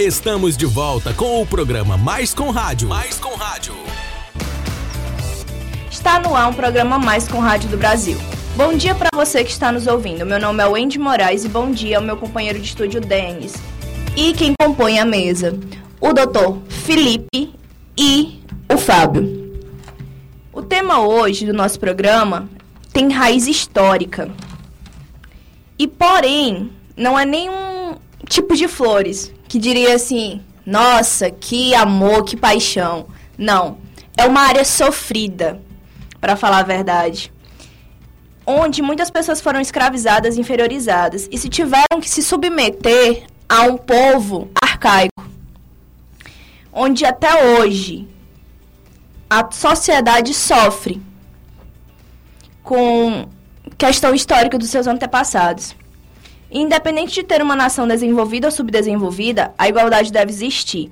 Estamos de volta com o programa Mais com Rádio. Mais com Rádio. Está no ar um programa Mais com Rádio do Brasil. Bom dia para você que está nos ouvindo. Meu nome é Wendy Moraes e bom dia ao meu companheiro de estúdio Denis. E quem compõe a mesa, o doutor Felipe e o Fábio. O tema hoje do nosso programa tem raiz histórica. E porém, não é nenhum tipo de flores que diria assim: "Nossa, que amor, que paixão". Não, é uma área sofrida, para falar a verdade. Onde muitas pessoas foram escravizadas inferiorizadas e se tiveram que se submeter a um povo arcaico. Onde até hoje a sociedade sofre com questão histórica dos seus antepassados. Independente de ter uma nação desenvolvida ou subdesenvolvida, a igualdade deve existir.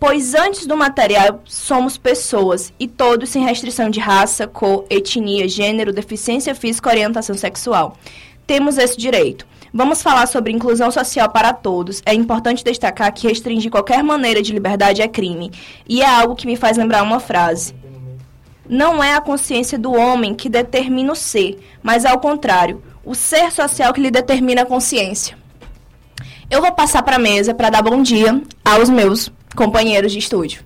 Pois antes do material, somos pessoas, e todos sem restrição de raça, cor, etnia, gênero, deficiência física ou orientação sexual. Temos esse direito. Vamos falar sobre inclusão social para todos. É importante destacar que restringir qualquer maneira de liberdade é crime. E é algo que me faz lembrar uma frase. Não é a consciência do homem que determina o ser, mas ao contrário, o ser social que lhe determina a consciência. Eu vou passar para a mesa para dar bom dia aos meus companheiros de estúdio.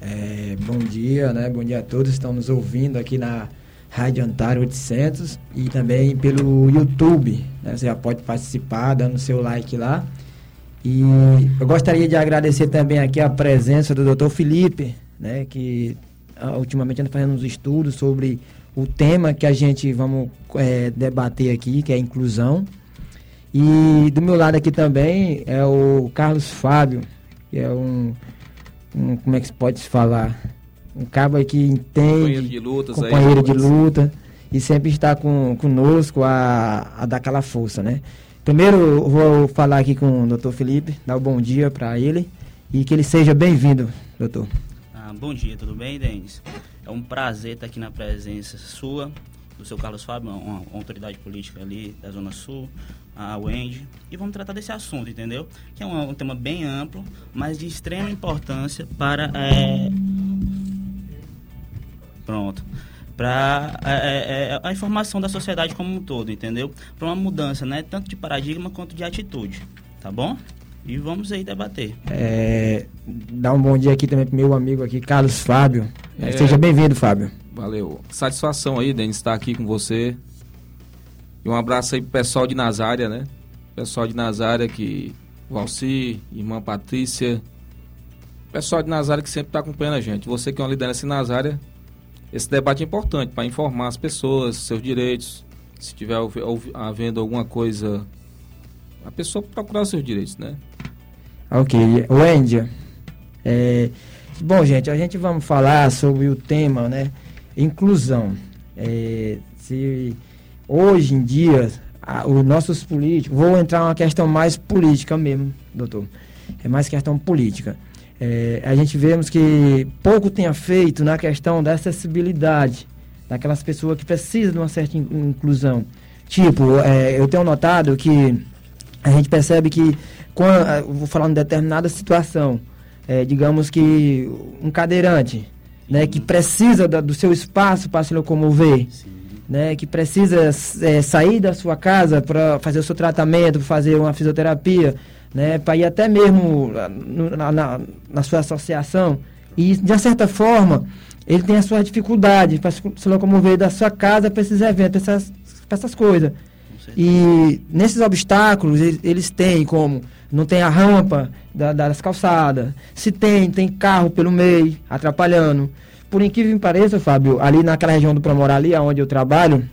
É, bom dia, né? Bom dia a todos nos ouvindo aqui na Rádio Antário 800 e também pelo YouTube. Né? Você já pode participar dando seu like lá. E eu gostaria de agradecer também aqui a presença do Dr. Felipe, né? Que uh, ultimamente anda fazendo uns estudos sobre o tema que a gente vamos é, debater aqui, que é a inclusão. E do meu lado aqui também é o Carlos Fábio, que é um, um como é que se pode falar? Um cabo que entende, companheiro de, lutas companheiro aí, de luta, e sempre está com, conosco a, a dar aquela força, né? Primeiro vou falar aqui com o doutor Felipe, dar um bom dia para ele e que ele seja bem-vindo, doutor. Ah, bom dia, tudo bem, Denis? É um prazer estar aqui na presença sua, do seu Carlos Fábio, uma, uma autoridade política ali da Zona Sul, a Wendy, e vamos tratar desse assunto, entendeu? Que é um, um tema bem amplo, mas de extrema importância para. É... Pronto. Para é, é, é, a informação da sociedade como um todo, entendeu? Para uma mudança, né? Tanto de paradigma quanto de atitude, tá bom? E vamos aí debater. É, dar um bom dia aqui também pro meu amigo aqui, Carlos Fábio. É, Seja bem-vindo, Fábio. Valeu. Satisfação aí, Denis, estar aqui com você. E um abraço aí pro pessoal de Nazária, né? Pessoal de Nazária que. Valci, irmã Patrícia. Pessoal de Nazária que sempre está acompanhando a gente. Você que é uma liderança em Nazária, esse debate é importante para informar as pessoas, seus direitos. Se tiver havendo alguma coisa. A pessoa procurar seus direitos, né? Ok. Wendy, é, bom, gente, a gente vamos falar sobre o tema, né? Inclusão. É, se hoje em dia a, os nossos políticos, vou entrar numa questão mais política mesmo, doutor. É mais questão política. É, a gente vemos que pouco tenha feito na questão da acessibilidade daquelas pessoas que precisam de uma certa inclusão. Tipo, é, eu tenho notado que a gente percebe que, quando, vou falar em determinada situação, é, digamos que um cadeirante, né, que precisa da, do seu espaço para se locomover, né, que precisa é, sair da sua casa para fazer o seu tratamento, fazer uma fisioterapia, né, para ir até mesmo na, na, na, sua associação, e de certa forma ele tem a sua dificuldade para se locomover da sua casa para esses eventos, para essas, essas coisas. E nesses obstáculos eles, eles têm como não tem a rampa da, das calçadas. Se tem, tem carro pelo meio, atrapalhando. Por incrível que pareça, Fábio, ali naquela região do Promorá, ali onde eu trabalho,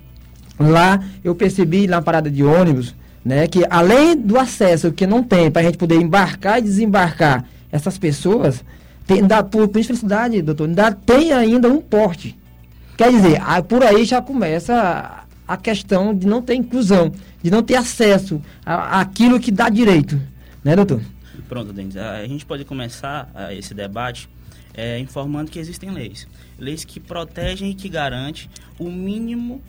lá eu percebi na parada de ônibus, né, que além do acesso que não tem para a gente poder embarcar e desembarcar essas pessoas, tem, dá, por, por infelicidade, doutor, ainda tem ainda um porte. Quer dizer, por aí já começa a, a questão de não ter inclusão, de não ter acesso àquilo que dá direito. Né, doutor? Pronto, Denis. A gente pode começar esse debate é, informando que existem leis. Leis que protegem e que garantem o mínimo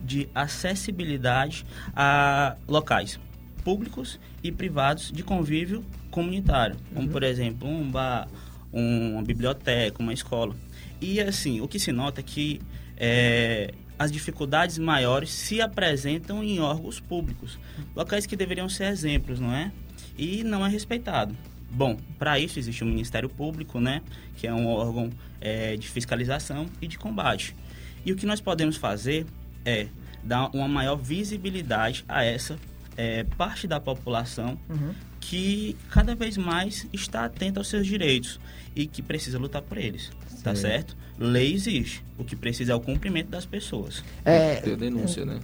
de acessibilidade a locais. públicos e privados de convívio comunitário, como por exemplo um bar, um- uma biblioteca, uma escola. E assim, o que se nota é que é, as dificuldades maiores se apresentam em órgãos públicos, locais que deveriam ser exemplos, não é? E não é respeitado. Bom, para isso existe o Ministério Público, né, que é um órgão é, de fiscalização e de combate. E o que nós podemos fazer é dar uma maior visibilidade a essa é, parte da população que cada vez mais está atenta aos seus direitos e que precisa lutar por eles, tá certo? Lei existe, o que precisa é o cumprimento das pessoas. É, Ter denúncia, né?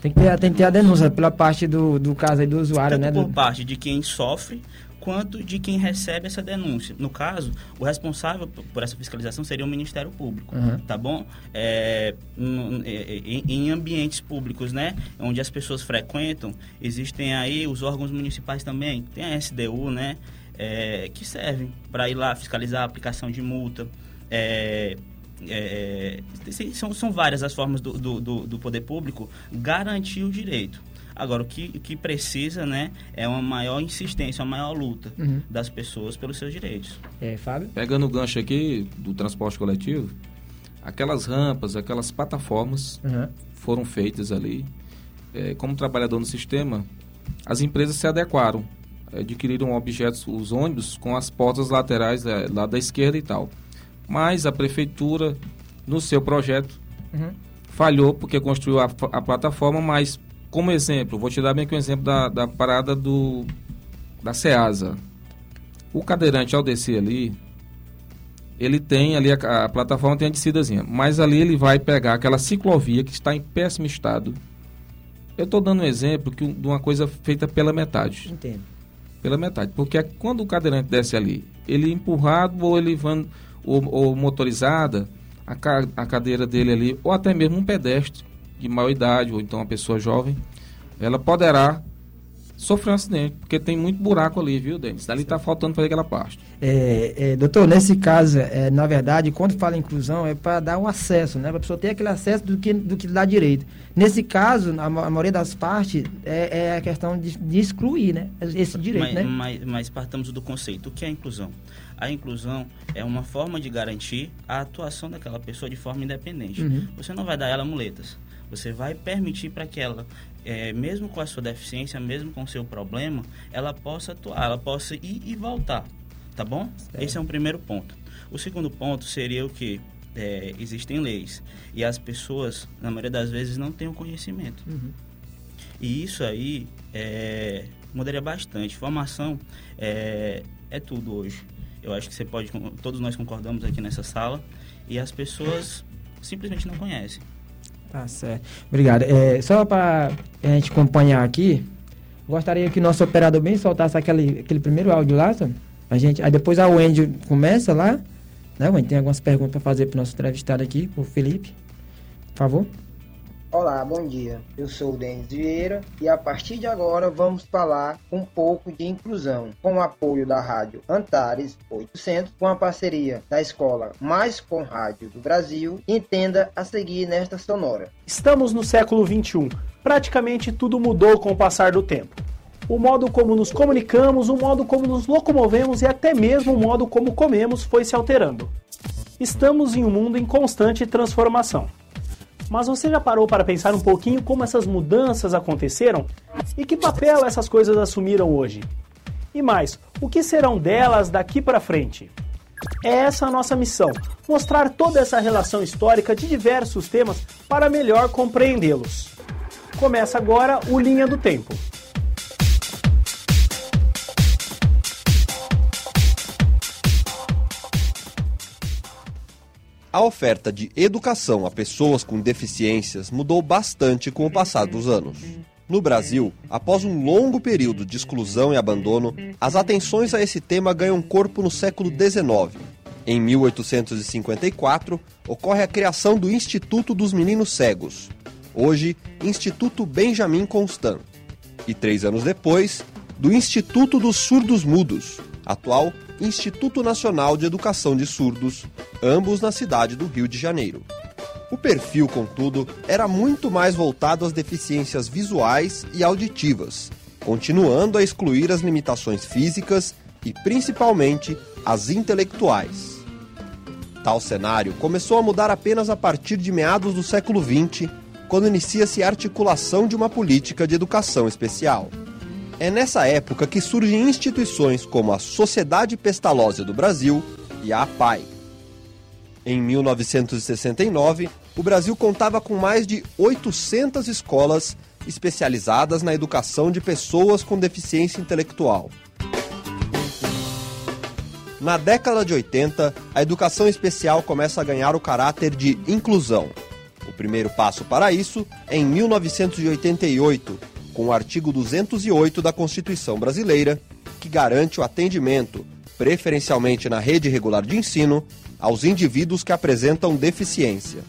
Tem, que ter, tem que ter a denúncia pela parte do, do caso aí do usuário, tanto né? por do- parte de quem sofre quanto de quem recebe essa denúncia. No caso, o responsável por essa fiscalização seria o Ministério Público, Uhum. tá bom? É, n- é, em, em ambientes públicos, né, onde as pessoas frequentam, existem aí os órgãos municipais também, tem a SDU, né, é, que servem para ir lá fiscalizar a aplicação de multa. É, é, sim, são, são várias as formas do, do, do- do poder público garantir o direito. Agora, o que, o que precisa né, é uma maior insistência, uma maior luta Uhum. das pessoas pelos seus direitos. É, Fábio? Pegando o gancho aqui do transporte coletivo, aquelas rampas, aquelas plataformas Uhum. foram feitas ali. É, como trabalhador no sistema, as empresas se adequaram, adquiriram objetos, os ônibus, com as portas laterais é, lá da esquerda e tal. Mas a prefeitura, no seu projeto, Uhum. falhou porque construiu a, a plataforma, mas como exemplo, vou te dar bem que o exemplo da, da parada do da Ceasa. O cadeirante ao descer ali, ele tem ali a, a plataforma tem a descidazinha, mas ali ele vai pegar aquela ciclovia que está em péssimo estado. Eu estou dando um exemplo que, de uma coisa feita pela metade Entendo. pela metade. Porque quando o cadeirante desce ali, ele empurrado ou ele van, ou, ou motorizada, a, ca- a cadeira dele ali, ou até mesmo um pedestre de maior idade, ou então uma pessoa jovem, ela poderá sofrer um acidente, porque tem muito buraco ali, viu, Denis? Ali está faltando fazer aquela parte. É, é, doutor, nesse caso, é, na verdade, quando fala inclusão, é para dar um acesso, né? Para a pessoa ter aquele acesso do que, do que dá direito. Nesse caso, a, a maioria das partes é, é a questão de, de excluir, né? Esse direito, mas, né? mas, mas partamos do conceito. O que é a inclusão? A inclusão é uma forma de garantir a atuação daquela pessoa de forma independente. Uhum. Você não vai dar ela muletas. Você vai permitir para que ela, eh, mesmo com a sua deficiência, mesmo com o seu problema, ela possa atuar, ela possa ir e voltar. Tá bom? Certo. Esse é um primeiro ponto. O segundo ponto seria o que? existem leis. E as pessoas, na maioria das vezes, não têm o conhecimento. Uhum. E isso aí é, mudaria bastante. Formação é, é tudo hoje. Eu acho que você pode, todos nós concordamos aqui nessa sala, e as pessoas simplesmente não conhecem. Tá certo. Obrigado. É, só para a gente acompanhar aqui, gostaria que nosso operador bem soltasse aquele, aquele primeiro áudio lá, sabe? A gente, aí depois a Wendy começa lá, né, Wendy? Tem algumas perguntas para fazer para o nosso entrevistado aqui, o Felipe. Por favor. Olá, bom dia. Eu sou o Denis Vieira e a partir de agora vamos falar um pouco de inclusão, com o apoio da Rádio Antares 800, com a parceria da Escola Mais Com Rádio do Brasil. Entenda a seguir nesta sonora. Estamos no século XXI. Praticamente tudo mudou com o passar do tempo. O modo como nos comunicamos, o modo como nos locomovemos e até mesmo o modo como comemos foi se alterando. Estamos em um mundo em constante transformação. Mas você já parou para pensar um pouquinho como essas mudanças aconteceram e que papel essas coisas assumiram hoje? E mais, o que serão delas daqui para frente? É essa a nossa missão: mostrar toda essa relação histórica de diversos temas para melhor compreendê-los. Começa agora o Linha do Tempo. A oferta de educação a pessoas com deficiências mudou bastante com o passar dos anos. No Brasil, após um longo período de exclusão e abandono, as atenções a esse tema ganham corpo no século XIX. Em 1854, ocorre a criação do Instituto dos Meninos Cegos, hoje Instituto Benjamin Constant, e três anos depois, do Instituto dos Surdos Mudos, atual Instituto Nacional de Educação de Surdos, ambos na cidade do Rio de Janeiro. O perfil, contudo, era muito mais voltado às deficiências visuais e auditivas, continuando a excluir as limitações físicas e principalmente as intelectuais. Tal cenário começou a mudar apenas a partir de meados do século XX, quando inicia-se a articulação de uma política de educação especial. É nessa época que surgem instituições como a Sociedade Pestalozzi do Brasil e a APAI. Em 1969, o Brasil contava com mais de 800 escolas especializadas na educação de pessoas com deficiência intelectual. Na década de 80, a educação especial começa a ganhar o caráter de inclusão. O primeiro passo para isso é em 1988, com o artigo 208 da Constituição Brasileira, que garante o atendimento, preferencialmente na rede regular de ensino, aos indivíduos que apresentam deficiência.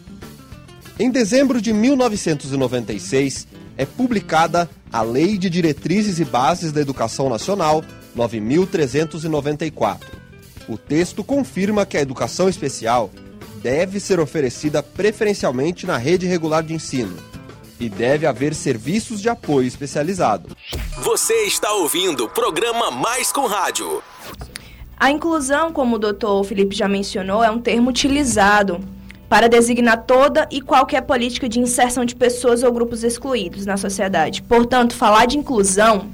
Em dezembro de 1996, é publicada a Lei de Diretrizes e Bases da Educação Nacional 9394. O texto confirma que a educação especial deve ser oferecida preferencialmente na rede regular de ensino e deve haver serviços de apoio especializado. Você está ouvindo o programa Mais com Rádio. A inclusão, como o doutor Felipe já mencionou, é um termo utilizado para designar toda e qualquer política de inserção de pessoas ou grupos excluídos na sociedade. Portanto, falar de inclusão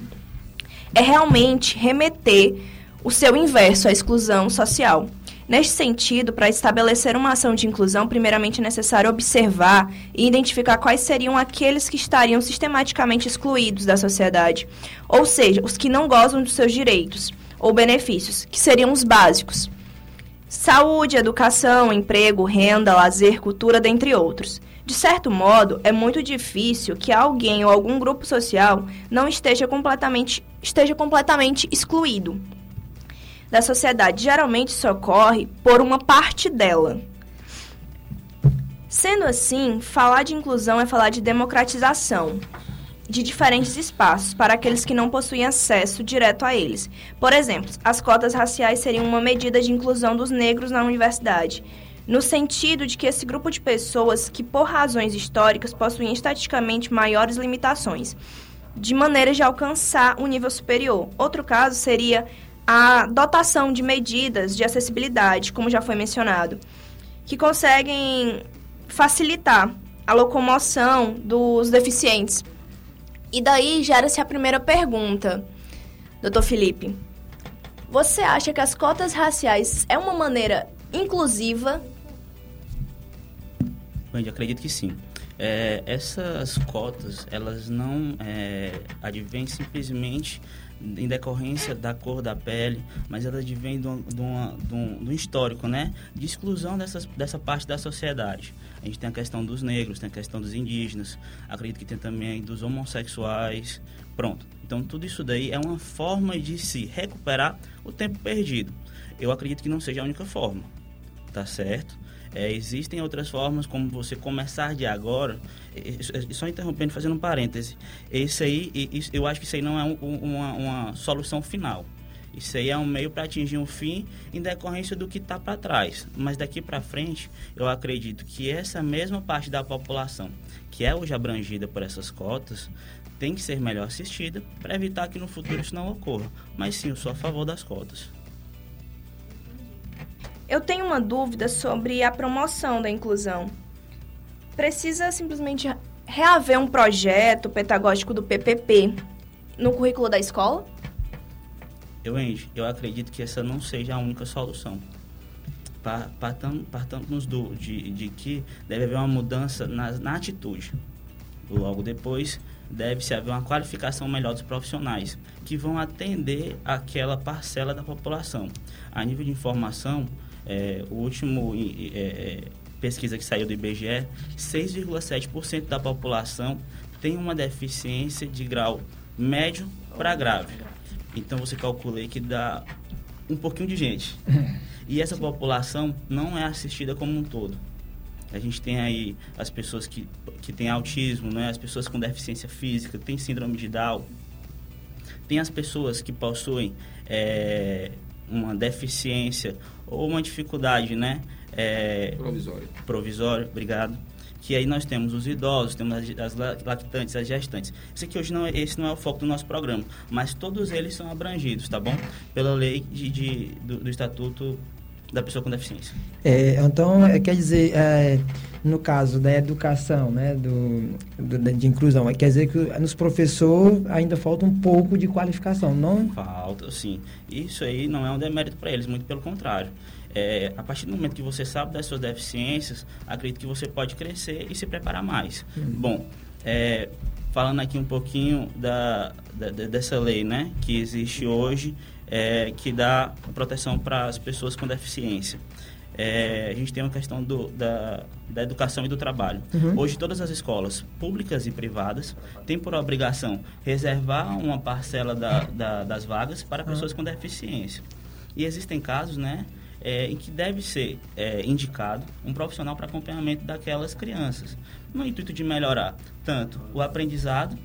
é realmente remeter o seu inverso à exclusão social. Neste sentido, para estabelecer uma ação de inclusão, primeiramente é necessário observar e identificar quais seriam aqueles que estariam sistematicamente excluídos da sociedade, ou seja, os que não gozam dos seus direitos ou benefícios, que seriam os básicos: saúde, educação, emprego, renda, lazer, cultura, dentre outros. De certo modo, é muito difícil que alguém ou algum grupo social não esteja completamente, esteja completamente excluído da sociedade. Geralmente isso ocorre por uma parte dela. Sendo assim, falar de inclusão é falar de democratização de diferentes espaços para aqueles que não possuem acesso direto a eles. Por exemplo, as cotas raciais seriam uma medida de inclusão dos negros na universidade, no sentido de que esse grupo de pessoas que, por razões históricas, possuem estatisticamente maiores limitações, de maneiras de alcançar um nível superior. Outro caso seria a dotação de medidas de acessibilidade, como já foi mencionado, que conseguem facilitar a locomoção dos deficientes. E daí gera-se a primeira pergunta, doutor Felipe. Você acha que as cotas raciais é uma maneira inclusiva? Bem, acredito que sim. É, essas cotas, elas não é, advêm simplesmente em decorrência da cor da pele, mas ela advém de, de, uma, de, um, de um histórico, né? De exclusão dessas, dessa parte da sociedade. A gente tem a questão dos negros, tem a questão dos indígenas, acredito que tem também dos homossexuais, pronto. Então tudo isso daí é uma forma de se recuperar o tempo perdido. Eu acredito que não seja a única forma, tá certo? É, existem outras formas, como você começar de agora. Só interrompendo, fazendo um parêntese. Isso aí, eu acho que isso aí não é um, uma, uma solução final. Isso aí é um meio para atingir um fim em decorrência do que está para trás. Mas daqui para frente, eu acredito que essa mesma parte da população, que é hoje abrangida por essas cotas, tem que ser melhor assistida para evitar que no futuro isso não ocorra. Mas sim, eu sou a favor das cotas. Eu tenho uma dúvida sobre a promoção da inclusão. Precisa simplesmente reaver um projeto pedagógico do PPP no currículo da escola? Eu, eu acredito que essa não seja a única solução. Partamos do, de, de que deve haver uma mudança na, na atitude. Logo depois, deve-se haver uma qualificação melhor dos profissionais, que vão atender aquela parcela da população. A nível de informação, é, o último é, é pesquisa que saiu do IBGE, 6,7% da população tem uma deficiência de grau médio para grave. Então você calcula aí que dá um pouquinho de gente. E essa população não é assistida como um todo. A gente tem aí as pessoas que, que têm autismo, né? as pessoas com deficiência física, tem síndrome de Down. Tem as pessoas que possuem é, uma deficiência ou uma dificuldade, né? É, provisória. Provisória, obrigado. que aí nós temos os idosos, temos as, as lactantes, as gestantes. Esse aqui hoje não é, esse não é o foco do nosso programa, mas todos eles são abrangidos, tá bom? Pela lei de, de do, do Estatuto da Pessoa com Deficiência. É, então, é, quer dizer, é, no caso da educação, né, do, do, de inclusão, quer dizer que nos professores ainda falta um pouco de qualificação, não? Falta, sim. Isso aí não é um demérito para eles, muito pelo contrário é, a partir do momento que você sabe das suas deficiências, acredito que você pode crescer e se preparar mais. Uhum. Bom, é, falando aqui um pouquinho da, da, dessa lei, né, que existe hoje, é, que dá proteção para as pessoas com deficiência. É, a gente tem uma questão do, da, da educação e do trabalho. Uhum. Hoje, todas as escolas, públicas e privadas, têm por obrigação reservar uma parcela da, da, das vagas para pessoas uhum. com deficiência. E existem casos, né, é, em que deve ser é, indicado um profissional para acompanhamento daquelas crianças, no intuito de melhorar tanto o aprendizado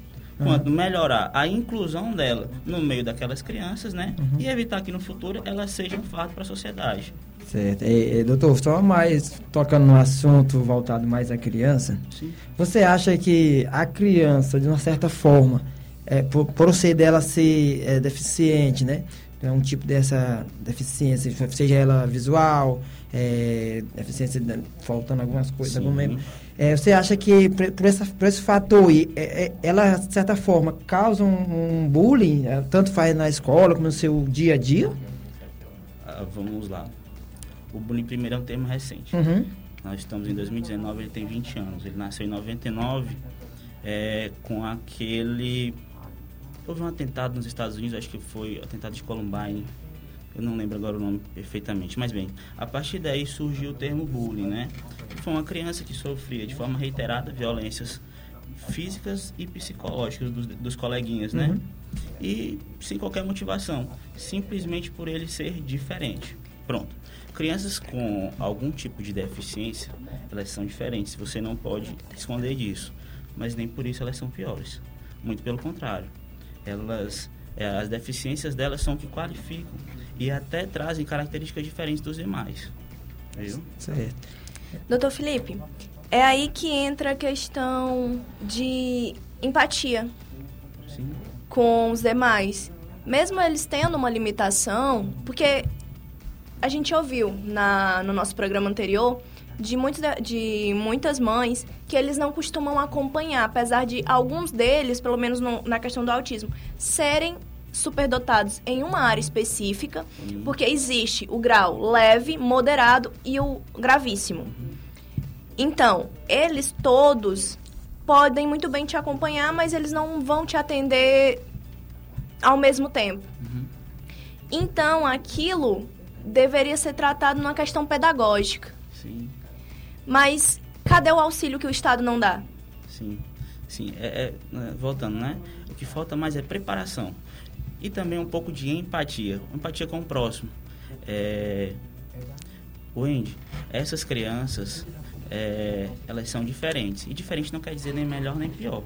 quanto melhorar a inclusão dela no meio daquelas crianças, né? Uhum. E evitar que no futuro elas sejam um fato para a sociedade. Certo. E, e, doutor, só mais tocando no assunto voltado mais à criança, Sim. você acha que a criança, de uma certa forma, é, por, por ser dela ser é, deficiente, né? é um tipo dessa deficiência, seja ela visual, é, deficiência faltando algumas coisas, algum membro. É, você acha que por, essa, por esse fator, é, é, ela, de certa forma, causa um, um, bullying, é, tanto faz na escola como no seu dia a dia? Ah, vamos lá. O bullying, primeiro, é um termo recente. Uhum. Nós estamos em 2019, ele tem 20 anos. Ele nasceu em 99, é, com aquele Houve um atentado nos Estados Unidos, acho que foi o atentado de Columbine. Eu não lembro agora o nome perfeitamente, mas bem, a partir daí surgiu o termo bullying, né? Foi uma criança que sofria de forma reiterada violências físicas e psicológicas dos, dos coleguinhas, né? Uhum. E sem qualquer motivação, simplesmente por ele ser diferente. Pronto. Crianças com algum tipo de deficiência, elas são diferentes, você não pode esconder disso, mas nem por isso elas são piores. Muito pelo contrário elas é, as deficiências delas são que qualificam e até trazem características diferentes dos demais. Viu? Certo. Doutor Felipe, é aí que entra a questão de empatia Sim. com os demais. Mesmo eles tendo uma limitação, porque a gente ouviu na, no nosso programa anterior de, muitos, de muitas mães que eles não costumam acompanhar, apesar de alguns deles, pelo menos no, na questão do autismo, serem superdotados em uma área específica, porque existe o grau leve, moderado e o gravíssimo. Então, eles todos podem muito bem te acompanhar, mas eles não vão te atender ao mesmo tempo. Uhum. Então, aquilo deveria ser tratado numa questão pedagógica. Sim. Mas cadê o auxílio que o Estado não dá? Sim, sim. É, é, é, voltando, né? O que falta mais é preparação. E também um pouco de empatia. Empatia com o próximo. É... Wendy, essas crianças, é, elas são diferentes. E diferente não quer dizer nem melhor nem pior.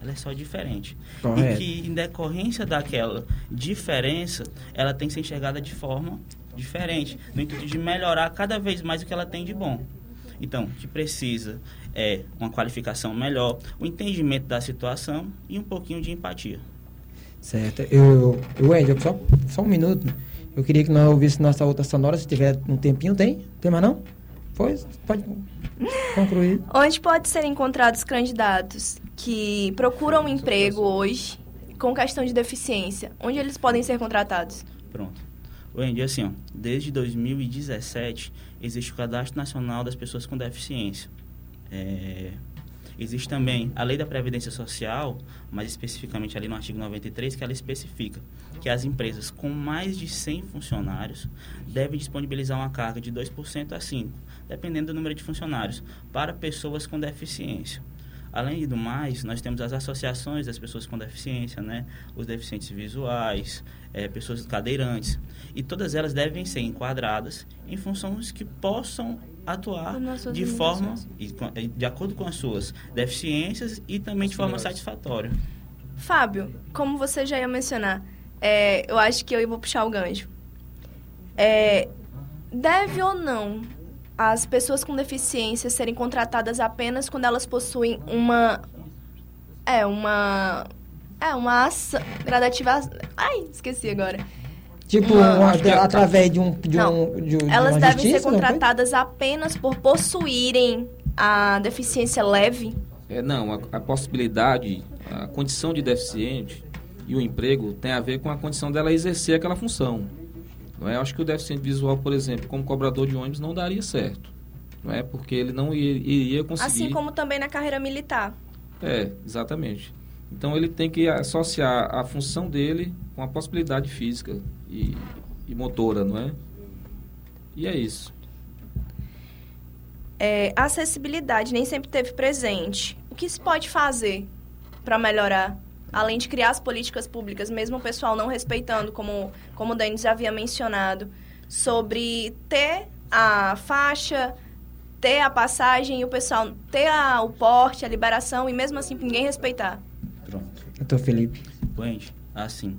Ela é só diferente. Correto. E que, em decorrência daquela diferença, ela tem que ser enxergada de forma diferente, no intuito de melhorar cada vez mais o que ela tem de bom. Então, o que precisa é uma qualificação melhor, o entendimento da situação e um pouquinho de empatia. Certo. Eu, Wendy, só, só um minuto. Eu queria que nós ouvisse nossa outra sonora, se tiver um tempinho, tem? Tem mais não? Pois, pode concluir. Onde pode ser encontrados candidatos que procuram um emprego hoje com questão de deficiência? Onde eles podem ser contratados? Pronto. Wendy, assim, ó, desde 2017 existe o Cadastro Nacional das Pessoas com Deficiência. É, existe também a Lei da Previdência Social, mais especificamente ali no artigo 93, que ela especifica que as empresas com mais de 100 funcionários devem disponibilizar uma carga de 2% a 5%, dependendo do número de funcionários, para pessoas com deficiência. Além do mais, nós temos as associações das pessoas com deficiência, né? Os deficientes visuais, é, pessoas cadeirantes. E todas elas devem ser enquadradas em funções que possam atuar de forma, de acordo com as suas deficiências e também de forma satisfatória. Fábio, como você já ia mencionar, é, eu acho que eu vou puxar o gancho. É, deve ou não as pessoas com deficiência serem contratadas apenas quando elas possuem uma é uma é uma ação gradativa ai esqueci agora Tipo, Uma- uma- é- através de um. De Não, um de, de elas uma devem justiça, ser contratadas apenas por possuírem a deficiência leve É, não, a, a possibilidade, a condição de deficiente e o emprego tem a ver com a condição dela exercer aquela função. Não é? Acho que o deficiente visual, por exemplo, como cobrador de ônibus, não daria certo. Não é? Porque ele não iria, conseguir. assim como também na carreira militar É, exatamente. Então ele tem que associar a função dele com a possibilidade física e, e motora, não é? E é isso. É, a acessibilidade nem sempre teve presente. O que se pode fazer para melhorar? Além de criar as políticas públicas, mesmo o pessoal não respeitando, como, como o Denis já havia mencionado, sobre ter a faixa, ter a passagem e o pessoal ter a- o porte, a liberação e mesmo assim ninguém respeitar. Doutor Felipe. Gente, assim,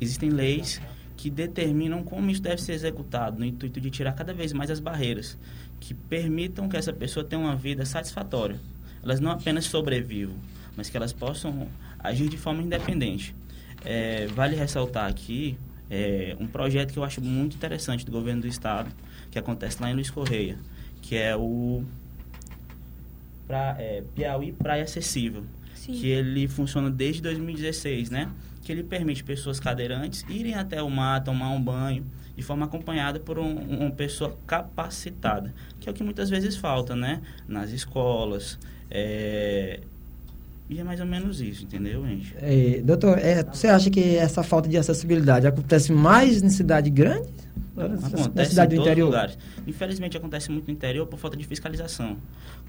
existem leis que determinam como isso deve ser executado, no intuito de tirar cada vez mais as barreiras que permitam que essa pessoa tenha uma vida satisfatória. Elas não apenas sobrevivam, mas que elas possam agir de forma independente. É, vale ressaltar aqui é, um projeto que eu acho muito interessante do governo do estado, que acontece lá em Luiz Correia, que é o pra, é, Piauí Praia Acessível que ele funciona desde 2016, né? Que ele permite pessoas cadeirantes irem até o mar, tomar um banho, de forma acompanhada por um- uma pessoa capacitada, que é o que muitas vezes falta, né? Nas escolas, é... E é mais ou menos isso, entendeu, gente? É, doutor, é, você acha que essa falta de acessibilidade acontece mais em cidade grande? Ou na Acontece cidade em do todos os interior? lugares. Infelizmente acontece muito no interior por falta de fiscalização.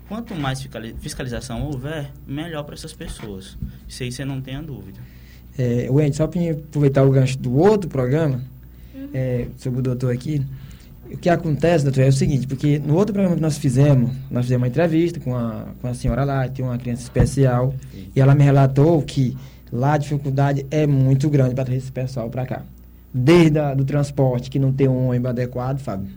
Quanto mais fiscali- fiscalização houver, melhor para essas pessoas. Isso aí você não tenha dúvida. É, Wendy, só para aproveitar o gancho do outro programa, é, sobre o doutor aqui, o que acontece, doutor, é o seguinte, porque no outro programa que nós fizemos, nós fizemos uma entrevista com a, com a senhora lá, que tem uma criança especial, e ela me relatou que lá a dificuldade é muito grande para trazer esse pessoal para cá. Desde a, do transporte, que não tem um ônibus adequado, Fábio,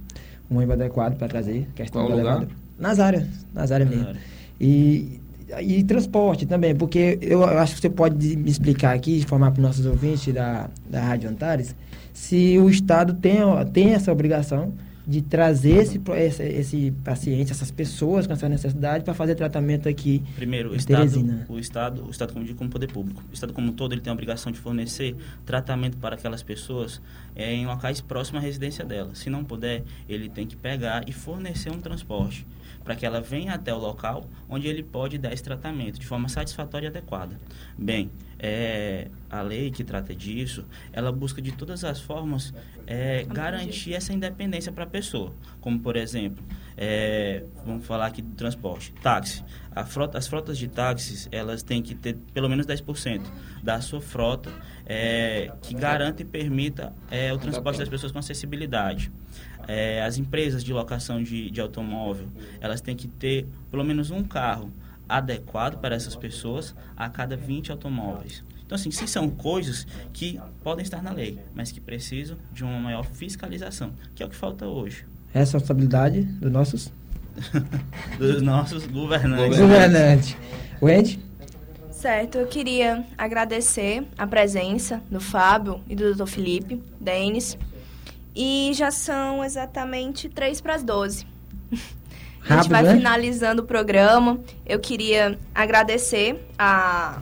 um ônibus adequado para trazer, questão Qual lugar? Nas áreas, nas áreas mesmo. E, e transporte também, porque eu acho que você pode me explicar aqui, informar para os nossos ouvintes da, da Rádio Antares, se o Estado tem, tem essa obrigação de trazer esse, esse, esse paciente, essas pessoas com essa necessidade para fazer tratamento aqui. Primeiro, o Estado, Teresina. o Estado, o Estado como digo, como poder público. O Estado como um todo, ele tem a obrigação de fornecer tratamento para aquelas pessoas eh, em locais próximos à residência dela. Se não puder, ele tem que pegar e fornecer um transporte para que ela venha até o local onde ele pode dar esse tratamento de forma satisfatória e adequada. Bem, eh, a lei que trata disso, ela busca de todas as formas eh, garantir essa independência para a pessoa. Como, por exemplo, eh, vamos falar aqui do transporte, táxi. Frota, as frotas de táxis, elas têm que ter pelo menos 10% da sua frota eh, que garanta e permita eh, o transporte das pessoas com acessibilidade. Eh, as empresas de locação de, de automóvel, elas têm que ter pelo menos um carro adequado para essas pessoas a cada 20 automóveis. Então, assim, se são coisas que podem estar na lei, mas que precisam de uma maior fiscalização, que é o que falta hoje, Responsabilidade dos nossos dos nossos governantes. governantes. Wendy? Certo, eu queria agradecer a presença do Fábio e do Dr. Felipe, Denis. E já são exatamente 3 para as 12. A gente Rápido, vai né? finalizando o programa. Eu queria agradecer a,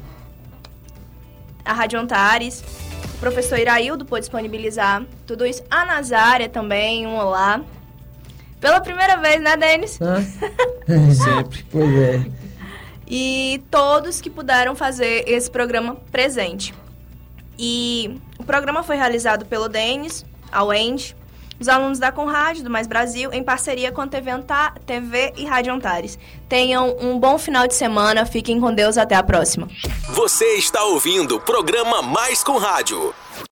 a Rádio Antares, o professor Iraildo por disponibilizar tudo isso. A Nazária também, um olá. Pela primeira vez, né, Denis? Hã? Sempre. Pois é. e todos que puderam fazer esse programa presente. E o programa foi realizado pelo Denis, a Wendy, os alunos da Conrad, do Mais Brasil, em parceria com a TV, TV e Rádio Antares. Tenham um bom final de semana, fiquem com Deus, até a próxima. Você está ouvindo o programa Mais com Rádio.